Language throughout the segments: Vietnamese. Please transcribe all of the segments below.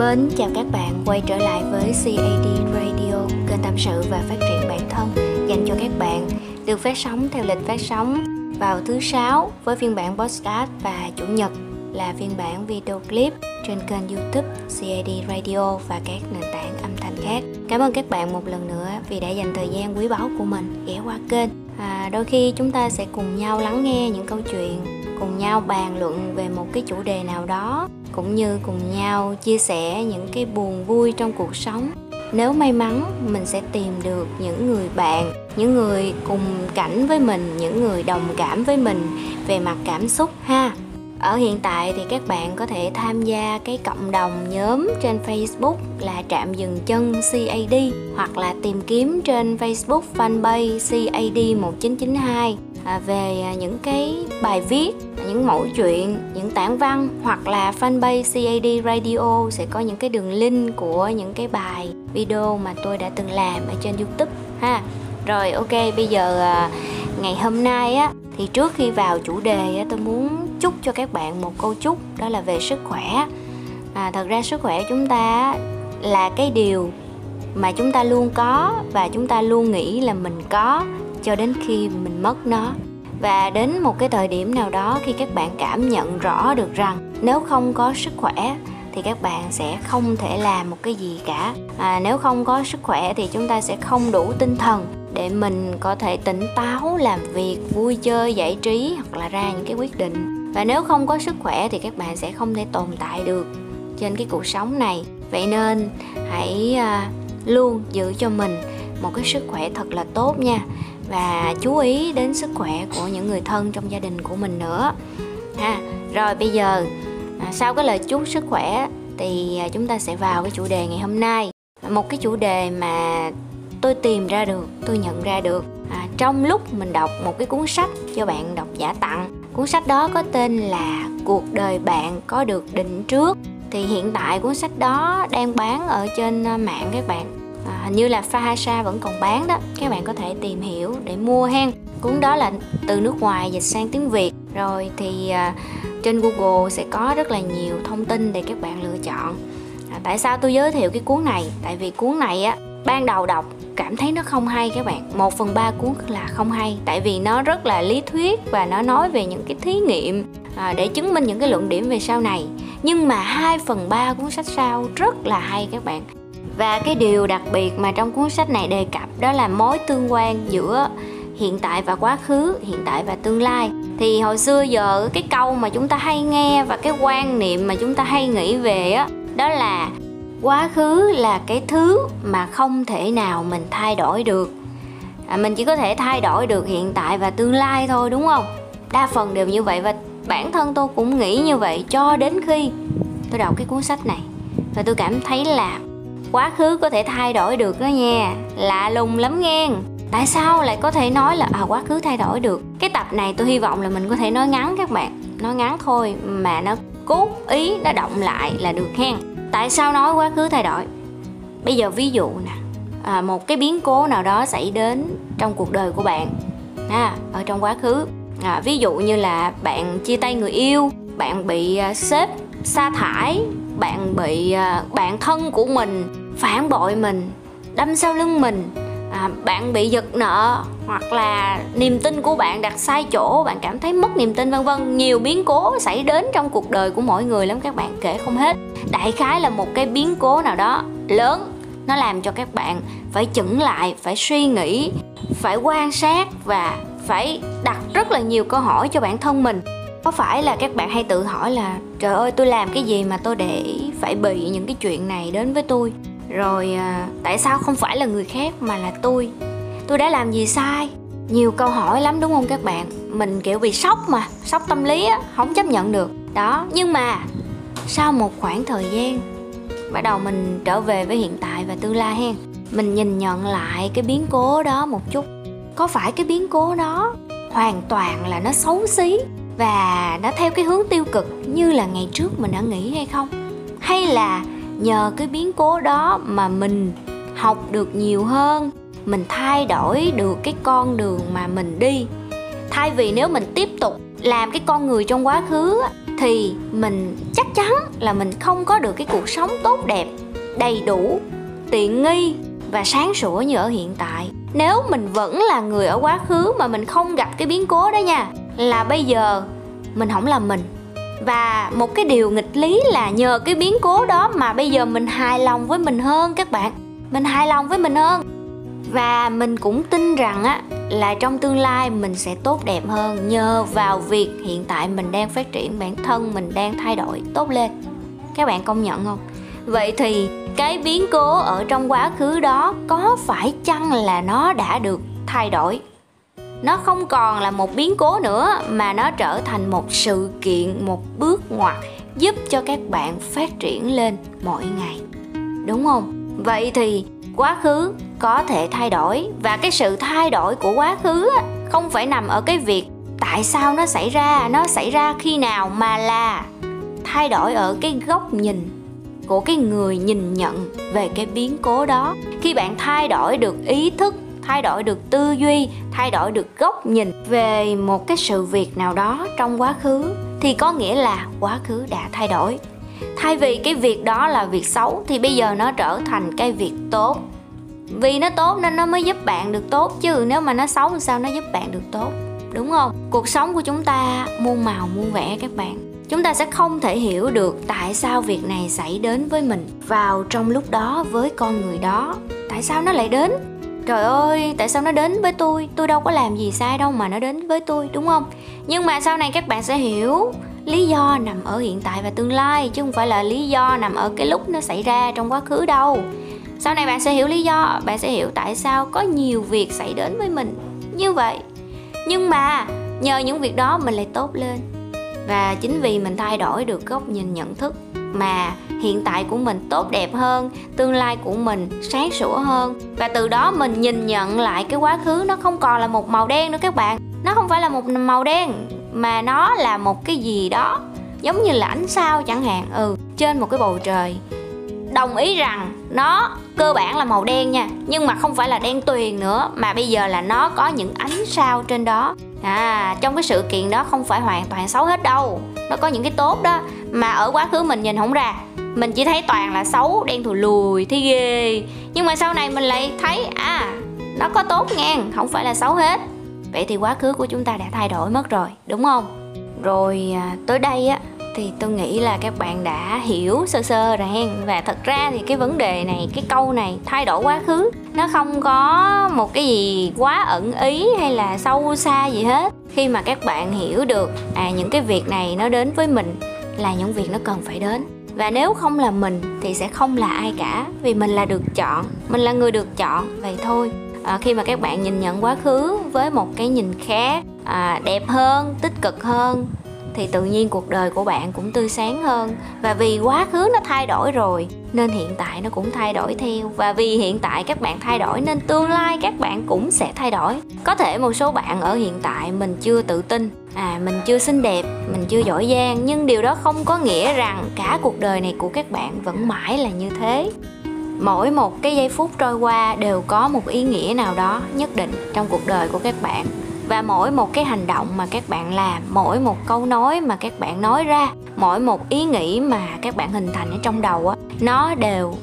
Mến chào các bạn quay trở lại với CAD Radio, kênh tâm sự và phát triển bản thân dành cho các bạn được phát sóng theo lịch phát sóng vào thứ sáu với phiên bản podcast và chủ nhật là phiên bản video clip trên kênh YouTube CAD Radio và các nền tảng âm thanh khác. Cảm ơn các bạn một lần nữa vì đã dành thời gian quý báu của mình ghé qua kênh. À, đôi khi chúng ta sẽ cùng nhau lắng nghe những câu chuyện, cùng nhau bàn luận về một cái chủ đề nào đó cũng như cùng nhau chia sẻ những cái buồn vui trong cuộc sống. Nếu may mắn, mình sẽ tìm được những người bạn, những người cùng cảnh với mình, những người đồng cảm với mình về mặt cảm xúc ha. Ở hiện tại thì các bạn có thể tham gia cái cộng đồng nhóm trên Facebook là trạm dừng chân CAD hoặc là tìm kiếm trên Facebook fanpage CAD 1992 à, về à, những cái bài viết những mẫu chuyện những tản văn hoặc là fanpage CAD Radio sẽ có những cái đường link của những cái bài video mà tôi đã từng làm ở trên YouTube ha. Rồi ok bây giờ à, ngày hôm nay á thì trước khi vào chủ đề á, tôi muốn chúc cho các bạn một câu chúc đó là về sức khỏe. À, thật ra sức khỏe chúng ta là cái điều mà chúng ta luôn có và chúng ta luôn nghĩ là mình có cho đến khi mình mất nó và đến một cái thời điểm nào đó khi các bạn cảm nhận rõ được rằng nếu không có sức khỏe thì các bạn sẽ không thể làm một cái gì cả. À, nếu không có sức khỏe thì chúng ta sẽ không đủ tinh thần để mình có thể tỉnh táo làm việc vui chơi giải trí hoặc là ra những cái quyết định. Và nếu không có sức khỏe thì các bạn sẽ không thể tồn tại được trên cái cuộc sống này. Vậy nên hãy à, luôn giữ cho mình một cái sức khỏe thật là tốt nha và chú ý đến sức khỏe của những người thân trong gia đình của mình nữa. Ha rồi bây giờ à, sau cái lời chúc sức khỏe thì à, chúng ta sẽ vào cái chủ đề ngày hôm nay. Một cái chủ đề mà tôi tìm ra được tôi nhận ra được. À, trong lúc mình đọc một cái cuốn sách cho bạn đọc giả tặng cuốn sách đó có tên là cuộc đời bạn có được định trước. Thì hiện tại cuốn sách đó đang bán ở trên à, mạng các bạn à, hình như là Fahasa vẫn còn bán đó. Các bạn có thể tìm hiểu để mua hen. Cuốn đó là từ nước ngoài dịch sang tiếng Việt. Rồi thì à, trên Google sẽ có rất là nhiều thông tin để các bạn lựa chọn. À, tại sao tôi giới thiệu cái cuốn này? Tại vì cuốn này á ban đầu đọc cảm thấy nó không hay các bạn. Một phần ba cuốn là không hay. Tại vì nó rất là lý thuyết và nó nói về những cái thí nghiệm à, để chứng minh những cái luận điểm về sau này. Nhưng mà hai phần ba cuốn sách sau rất là hay các bạn và cái điều đặc biệt mà trong cuốn sách này đề cập đó là mối tương quan giữa hiện tại và quá khứ hiện tại và tương lai. Thì hồi xưa giờ cái câu mà chúng ta hay nghe và cái quan niệm mà chúng ta hay nghĩ về á đó là quá khứ là cái thứ mà không thể nào mình thay đổi được. À, mình chỉ có thể thay đổi được hiện tại và tương lai thôi đúng không? Đa phần đều như vậy và bản thân tôi cũng nghĩ như vậy cho đến khi tôi đọc cái cuốn sách này. Và tôi cảm thấy là quá khứ có thể thay đổi được đó nha. Lạ lùng lắm nghe tại sao lại có thể nói là à quá khứ thay đổi được? Cái tập này tôi hy vọng là mình có thể nói ngắn các bạn. Nói ngắn thôi mà nó cốt ý nó động lại là được hen. Tại sao nói quá khứ thay đổi? Bây giờ ví dụ nè à, một cái biến cố nào đó xảy đến trong cuộc đời của bạn à, ở trong quá khứ. À, ví dụ như là bạn chia tay người yêu bạn bị uh, sếp sa thải bạn bị à, bạn thân của mình phản bội mình đâm sau lưng mình. À, bạn bị giật nợ hoặc là niềm tin của bạn đặt sai chỗ bạn cảm thấy mất niềm tin vân vân. Nhiều biến cố xảy đến trong cuộc đời của mỗi người lắm các bạn kể không hết. Đại khái là một cái biến cố nào đó lớn nó làm cho các bạn phải chững lại phải suy nghĩ phải quan sát và phải đặt rất là nhiều câu hỏi cho bản thân mình có phải là các bạn hay tự hỏi là trời ơi tôi làm cái gì mà tôi để phải bị những cái chuyện này đến với tôi? Rồi à, tại sao không phải là người khác mà là tôi? Tôi đã làm gì sai? Nhiều câu hỏi lắm đúng không các bạn? Mình kiểu bị sốc mà sốc tâm lý á không chấp nhận được. Đó nhưng mà sau một khoảng thời gian bắt đầu mình trở về với hiện tại và tương lai hen mình nhìn nhận lại cái biến cố đó một chút. Có phải cái biến cố đó hoàn toàn là nó xấu xí? Và nó theo cái hướng tiêu cực như là ngày trước mình đã nghĩ hay không? Hay là nhờ cái biến cố đó mà mình học được nhiều hơn, mình thay đổi được cái con đường mà mình đi? Thay vì nếu mình tiếp tục làm cái con người trong quá khứ thì mình chắc chắn là mình không có được cái cuộc sống tốt đẹp, đầy đủ, tiện nghi và sáng sủa như ở hiện tại. Nếu mình vẫn là người ở quá khứ mà mình không gặp cái biến cố đó nha là bây giờ mình không là mình. Và một cái điều nghịch lý là nhờ cái biến cố đó mà bây giờ mình hài lòng với mình hơn các bạn. Mình hài lòng với mình hơn. Và mình cũng tin rằng á, là trong tương lai mình sẽ tốt đẹp hơn nhờ vào việc hiện tại mình đang phát triển, bản thân mình đang thay đổi tốt lên. Các bạn công nhận không? Vậy thì cái biến cố ở trong quá khứ đó có phải chăng là nó đã được thay đổi? Nó không còn là một biến cố nữa, mà nó trở thành một sự kiện, một bước ngoặt giúp cho các bạn phát triển lên mỗi ngày. Đúng không? Vậy thì quá khứ có thể thay đổi, và cái sự thay đổi của quá khứ không phải nằm ở cái việc tại sao nó xảy ra, nó xảy ra khi nào, mà là thay đổi ở cái góc nhìn của cái người nhìn nhận về cái biến cố đó. Khi bạn thay đổi được ý thức thay đổi được tư duy, thay đổi được góc nhìn về một cái sự việc nào đó trong quá khứ thì có nghĩa là quá khứ đã thay đổi. Thay vì cái việc đó là việc xấu thì bây giờ nó trở thành cái việc tốt. Vì nó tốt nên nó mới giúp bạn được tốt chứ, nếu mà nó xấu thì sao nó giúp bạn được tốt, đúng không? Cuộc sống của chúng ta muôn màu muôn vẻ các bạn. Chúng ta sẽ không thể hiểu được tại sao việc này xảy đến với mình vào trong lúc đó với con người đó. Tại sao nó lại đến? Trời ơi, tại sao nó đến với tôi? Tôi đâu có làm gì sai đâu mà nó đến với tôi, đúng không? Nhưng mà sau này các bạn sẽ hiểu lý do nằm ở hiện tại và tương lai, chứ không phải là lý do nằm ở cái lúc nó xảy ra trong quá khứ đâu. Sau này bạn sẽ hiểu lý do, bạn sẽ hiểu tại sao có nhiều việc xảy đến với mình như vậy. Nhưng mà nhờ những việc đó mình lại tốt lên. Và chính vì mình thay đổi được góc nhìn nhận thức mà hiện tại của mình tốt đẹp hơn, tương lai của mình sáng sủa hơn. Và từ đó mình nhìn nhận lại cái quá khứ nó không còn là một màu đen nữa các bạn. Nó không phải là một màu đen, mà nó là một cái gì đó, giống như là ánh sao chẳng hạn ừ trên một cái bầu trời. Đồng ý rằng nó cơ bản là màu đen nha, nhưng mà không phải là đen tuyền nữa, mà bây giờ là nó có những ánh sao trên đó. À trong cái sự kiện đó không phải hoàn toàn xấu hết đâu, nó có những cái tốt đó, mà ở quá khứ mình nhìn không ra. Mình chỉ thấy toàn là xấu, đen thù lùi thi ghê. Nhưng mà sau này mình lại thấy à nó có tốt ngang, không phải là xấu hết. Vậy thì quá khứ của chúng ta đã thay đổi mất rồi, đúng không? Rồi à, tới đây á thì tôi nghĩ là các bạn đã hiểu sơ sơ rồi hen và thật ra thì cái vấn đề này cái câu này thay đổi quá khứ. Nó không có một cái gì quá ẩn ý hay là sâu xa gì hết. Khi mà các bạn hiểu được à những cái việc này nó đến với mình là những việc nó cần phải đến. Và nếu không là mình thì sẽ không là ai cả. Vì mình là được chọn mình là người được chọn vậy thôi. À, khi mà các bạn nhìn nhận quá khứ với một cái nhìn khác à, đẹp hơn tích cực hơn thì tự nhiên cuộc đời của bạn cũng tươi sáng hơn và vì quá khứ nó thay đổi rồi, nên hiện tại nó cũng thay đổi theo. Và vì hiện tại các bạn thay đổi nên tương lai các bạn cũng sẽ thay đổi. Có thể một số bạn ở hiện tại mình chưa tự tin à mình chưa xinh đẹp, mình chưa giỏi giang, nhưng điều đó không có nghĩa rằng cả cuộc đời này của các bạn vẫn mãi là như thế. Mỗi một cái giây phút trôi qua đều có một ý nghĩa nào đó nhất định trong cuộc đời của các bạn và mỗi một cái hành động mà các bạn làm, mỗi một câu nói mà các bạn nói ra, mỗi một ý nghĩ mà các bạn hình thành ở trong đầu á, nó đều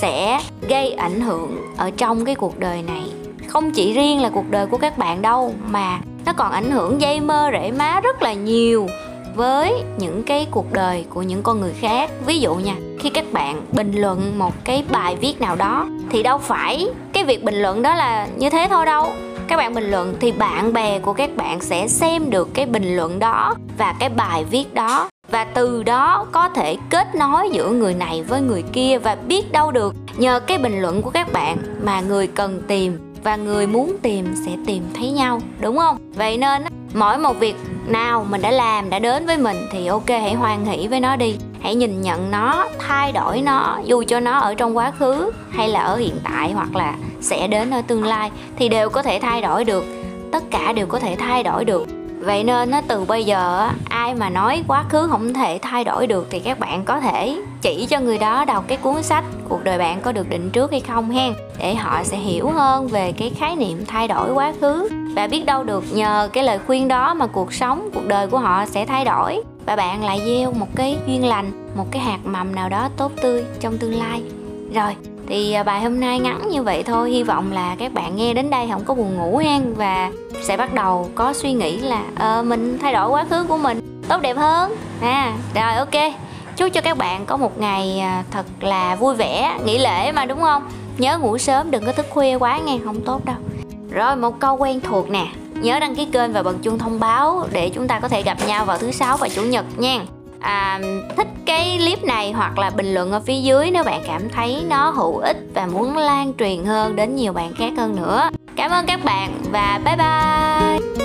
sẽ gây ảnh hưởng ở trong cái cuộc đời này. Không chỉ riêng là cuộc đời của các bạn đâu, mà nó còn ảnh hưởng dây mơ, rễ má rất là nhiều với những cái cuộc đời của những con người khác. Ví dụ nha, khi các bạn bình luận một cái bài viết nào đó, thì đâu phải cái việc bình luận đó là như thế thôi đâu các bạn bình luận thì bạn bè của các bạn sẽ xem được cái bình luận đó và cái bài viết đó. Và từ đó có thể kết nối giữa người này với người kia và biết đâu được nhờ cái bình luận của các bạn mà người cần tìm và người muốn tìm sẽ tìm thấy nhau, đúng không? Vậy nên mỗi một việc nào mình đã làm, đã đến với mình thì ok, hãy hoan hỷ với nó đi hãy nhìn nhận nó, thay đổi nó, dù cho nó ở trong quá khứ hay là ở hiện tại hoặc là sẽ đến ở tương lai thì đều có thể thay đổi được. Tất cả đều có thể thay đổi được. Vậy nên nó từ bây giờ ai mà nói quá khứ không thể thay đổi được thì các bạn có thể chỉ cho người đó đọc cái cuốn sách cuộc đời bạn có được định trước hay không hen, để họ sẽ hiểu hơn về cái khái niệm thay đổi quá khứ. Và biết đâu được nhờ cái lời khuyên đó mà cuộc sống, cuộc đời của họ sẽ thay đổi và bạn lại gieo một cái duyên lành một cái hạt mầm nào đó tốt tươi trong tương lai. Rồi thì à, bài hôm nay ngắn như vậy thôi hy vọng là các bạn nghe đến đây không có buồn ngủ hen và sẽ bắt đầu có suy nghĩ là uh, mình thay đổi quá khứ của mình tốt đẹp hơn. À rồi ok. Chúc cho các bạn có một ngày à, thật là vui vẻ nghỉ lễ mà đúng không? Nhớ ngủ sớm đừng có thức khuya quá nghe không tốt đâu. Rồi một câu quen thuộc nè nhớ đăng ký kênh và bật chuông thông báo để chúng ta có thể gặp nhau vào thứ sáu và chủ nhật nha. À, thích cái clip này hoặc là bình luận ở phía dưới nếu bạn cảm thấy nó hữu ích và muốn lan truyền hơn đến nhiều bạn khác hơn nữa. Cảm ơn các bạn và bye bye.